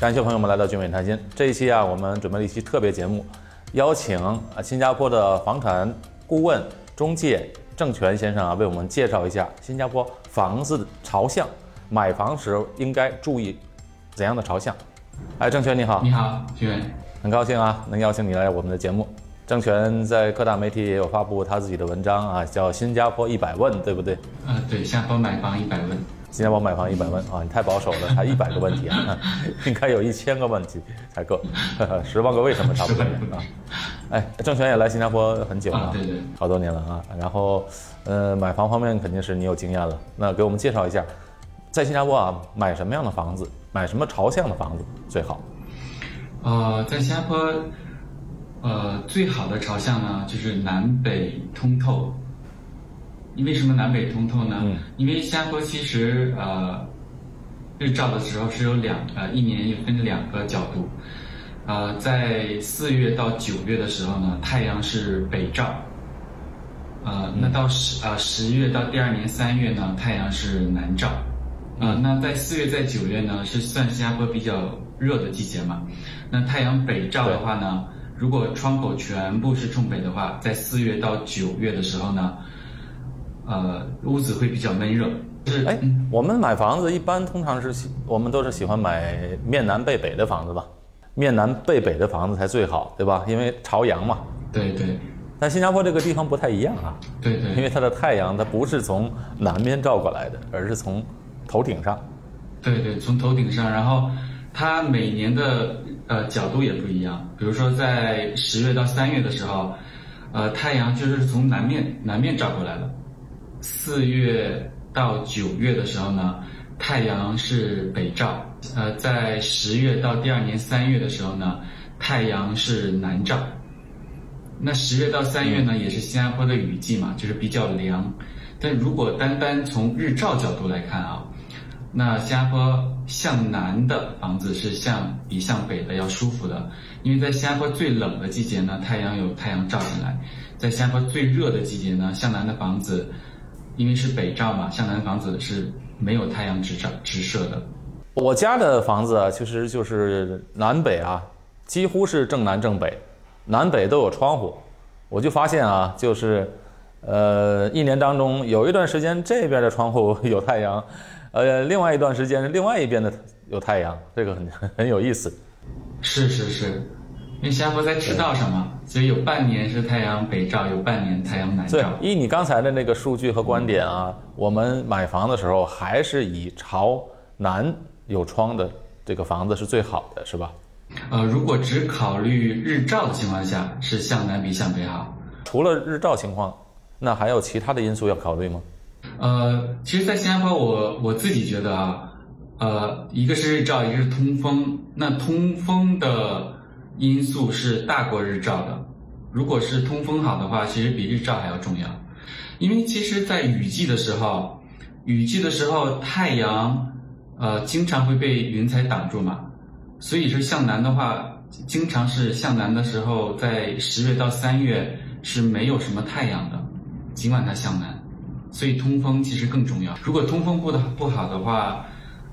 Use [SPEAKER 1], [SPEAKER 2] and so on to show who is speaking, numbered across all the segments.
[SPEAKER 1] 感谢朋友们来到聚美谈心。这一期啊，我们准备了一期特别节目，邀请啊新加坡的房产顾问、中介郑权先生啊，为我们介绍一下新加坡房子朝向，买房时应该注意怎样的朝向。哎，郑权你好，
[SPEAKER 2] 你好，徐伟，
[SPEAKER 1] 很高兴啊，能邀请你来我们的节目。郑权在各大媒体也有发布他自己的文章啊，叫《新加坡一百问》，对不对？
[SPEAKER 2] 呃，对，新加坡买房一百问。
[SPEAKER 1] 新加坡买房一百万啊，你太保守了，才一百个问题啊，应该有一千个问题才够，十万个为什么差不多啊？哎，郑权也来新加坡很久了，
[SPEAKER 2] 对对，
[SPEAKER 1] 好多年了啊。然后，呃，买房方面肯定是你有经验了，那给我们介绍一下，在新加坡啊，买什么样的房子，买什么朝向的房子最好？
[SPEAKER 2] 呃，在新加坡，呃，最好的朝向呢，就是南北通透。因为什么南北通透呢？因为新加坡其实呃，日照的时候是有两呃一年分两个角度，呃，在四月到九月的时候呢，太阳是北照，呃，那到十呃十月到第二年三月呢，太阳是南照，呃，那在四月在九月呢是算新加坡比较热的季节嘛，那太阳北照的话呢，如果窗口全部是冲北的话，在四月到九月的时候呢。呃，屋子会比较闷热。是，
[SPEAKER 1] 哎，我们买房子一般通常是喜，我们都是喜欢买面南背北的房子吧？面南背北的房子才最好，对吧？因为朝阳嘛。
[SPEAKER 2] 对对。
[SPEAKER 1] 但新加坡这个地方不太一样啊。
[SPEAKER 2] 对对。
[SPEAKER 1] 因为它的太阳它不是从南边照过来的，而是从头顶上。
[SPEAKER 2] 对对，从头顶上，然后它每年的呃角度也不一样。比如说在十月到三月的时候，呃，太阳就是从南面南面照过来的。四月到九月的时候呢，太阳是北照；呃，在十月到第二年三月的时候呢，太阳是南照。那十月到三月呢，也是新加坡的雨季嘛，就是比较凉。但如果单单从日照角度来看啊，那新加坡向南的房子是向比向北的要舒服的，因为在新加坡最冷的季节呢，太阳有太阳照进来；在新加坡最热的季节呢，向南的房子。因为是北照嘛，向南房子是没有太阳直照直射的。
[SPEAKER 1] 我家的房子啊，其实就是南北啊，几乎是正南正北，南北都有窗户。我就发现啊，就是，呃，一年当中有一段时间这边的窗户有太阳，呃，另外一段时间另外一边的有太阳，这个很 很有意思。
[SPEAKER 2] 是是是。因为新加坡在赤道上嘛，所以有半年是太阳北照，有半年太阳南照。
[SPEAKER 1] 对，依你刚才的那个数据和观点啊，我们买房的时候还是以朝南有窗的这个房子是最好的，是吧？
[SPEAKER 2] 呃，如果只考虑日照的情况下，是向南比向北好。
[SPEAKER 1] 除了日照情况，那还有其他的因素要考虑吗？
[SPEAKER 2] 呃，其实，在新加坡，我我自己觉得啊，呃，一个是日照，一个是通风。那通风的。因素是大过日照的，如果是通风好的话，其实比日照还要重要。因为其实，在雨季的时候，雨季的时候太阳，呃，经常会被云彩挡住嘛，所以说向南的话，经常是向南的时候，在十月到三月是没有什么太阳的，尽管它向南，所以通风其实更重要。如果通风不的不好的话，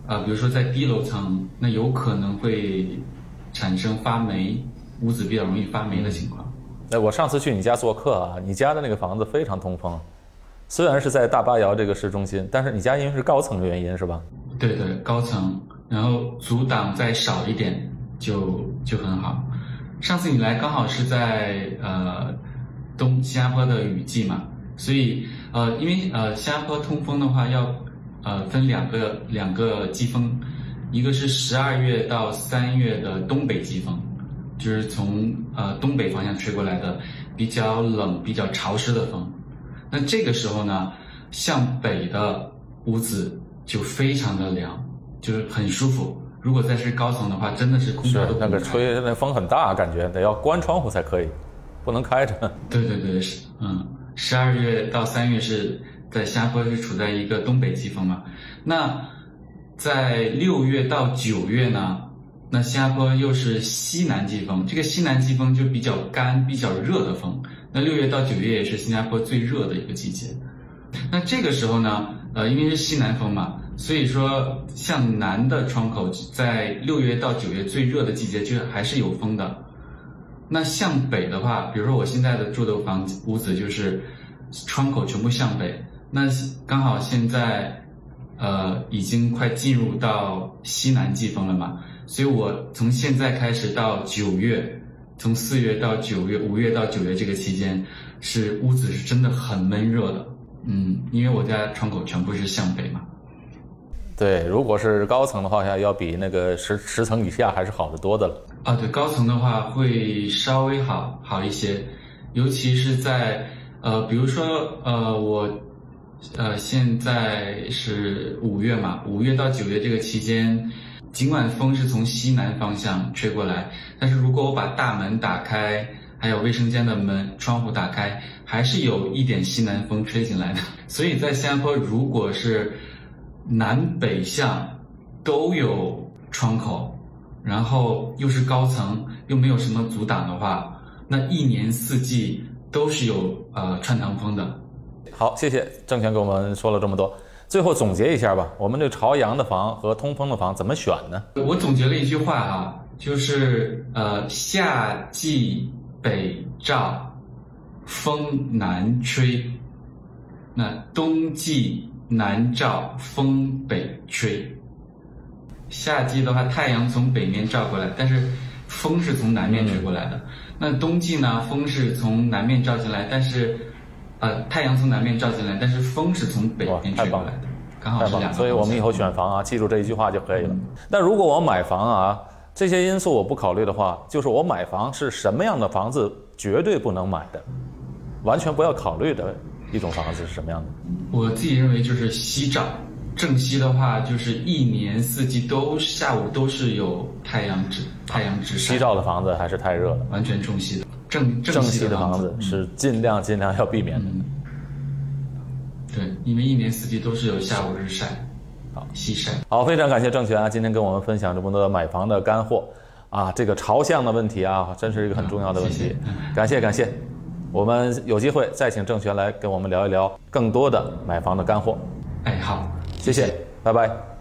[SPEAKER 2] 呃，比如说在低楼层，那有可能会。产生发霉，屋子比较容易发霉的情况。
[SPEAKER 1] 哎，我上次去你家做客啊，你家的那个房子非常通风，虽然是在大巴窑这个市中心，但是你家因为是高层的原因是吧？
[SPEAKER 2] 对对，高层，然后阻挡再少一点就就很好。上次你来刚好是在呃东新加坡的雨季嘛，所以呃因为呃新加坡通风的话要呃分两个两个季风。一个是十二月到三月的东北季风，就是从呃东北方向吹过来的比较冷、比较潮湿的风。那这个时候呢，向北的屋子就非常的凉，就是很舒服。如果再是高层的话，真的是空调都
[SPEAKER 1] 那个吹那风很大，感觉得要关窗户才可以，不能开着。
[SPEAKER 2] 对对对，是嗯，十二月到三月是在新加坡是处在一个东北季风嘛，那。在六月到九月呢，那新加坡又是西南季风，这个西南季风就比较干、比较热的风。那六月到九月也是新加坡最热的一个季节。那这个时候呢，呃，因为是西南风嘛，所以说向南的窗口在六月到九月最热的季节，就还是有风的。那向北的话，比如说我现在的住的房屋子就是窗口全部向北，那刚好现在呃已经快进入到西南季风了嘛，所以我从现在开始到九月，从四月到九月，五月到九月这个期间，是屋子是真的很闷热的，嗯，因为我家窗口全部是向北嘛。
[SPEAKER 1] 对，如果是高层的话，要要比那个十十层以下还是好得多的了。
[SPEAKER 2] 啊，对，高层的话会稍微好好一些，尤其是在呃，比如说呃，我呃现在是五月嘛，五月到九月这个期间，尽管风是从西南方向吹过来，但是如果我把大门打开，还有卫生间的门窗户打开，还是有一点西南风吹进来的。所以在新加坡，如果是南北向都有窗口，然后又是高层，又没有什么阻挡的话，那一年四季都是有呃穿堂风的。
[SPEAKER 1] 好，谢谢郑权给我们说了这么多。最后总结一下吧，我们这朝阳的房和通风的房怎么选呢？
[SPEAKER 2] 我总结了一句话哈，就是呃夏季北照，风南吹，那冬季。南照风北吹，夏季的话，太阳从北面照过来，但是风是从南面吹过来的。那冬季呢，风是从南面照进来，但是呃，太阳从南面照进来，但是风是从北边吹过来的，刚好是两个。
[SPEAKER 1] 所以我们以后选房啊，记住这一句话就可以了。那如果我买房啊，这些因素我不考虑的话，就是我买房是什么样的房子绝对不能买的，完全不要考虑的。一种房子是什么样的？
[SPEAKER 2] 我自己认为就是西照，正西的话就是一年四季都下午都是有太阳直太阳直晒。
[SPEAKER 1] 西照的房子还是太热了，
[SPEAKER 2] 完全中西的正
[SPEAKER 1] 正
[SPEAKER 2] 西
[SPEAKER 1] 的房子是尽量尽量要避免的。
[SPEAKER 2] 对，因为一年四季都是有下午日晒，好西晒。
[SPEAKER 1] 好，非常感谢郑权啊，今天跟我们分享这么多买房的干货啊，这个朝向的问题啊，真是一个很重要的问题。感谢感谢。我们有机会再请郑权来跟我们聊一聊更多的买房的干货。
[SPEAKER 2] 哎，好，
[SPEAKER 1] 谢谢，拜拜。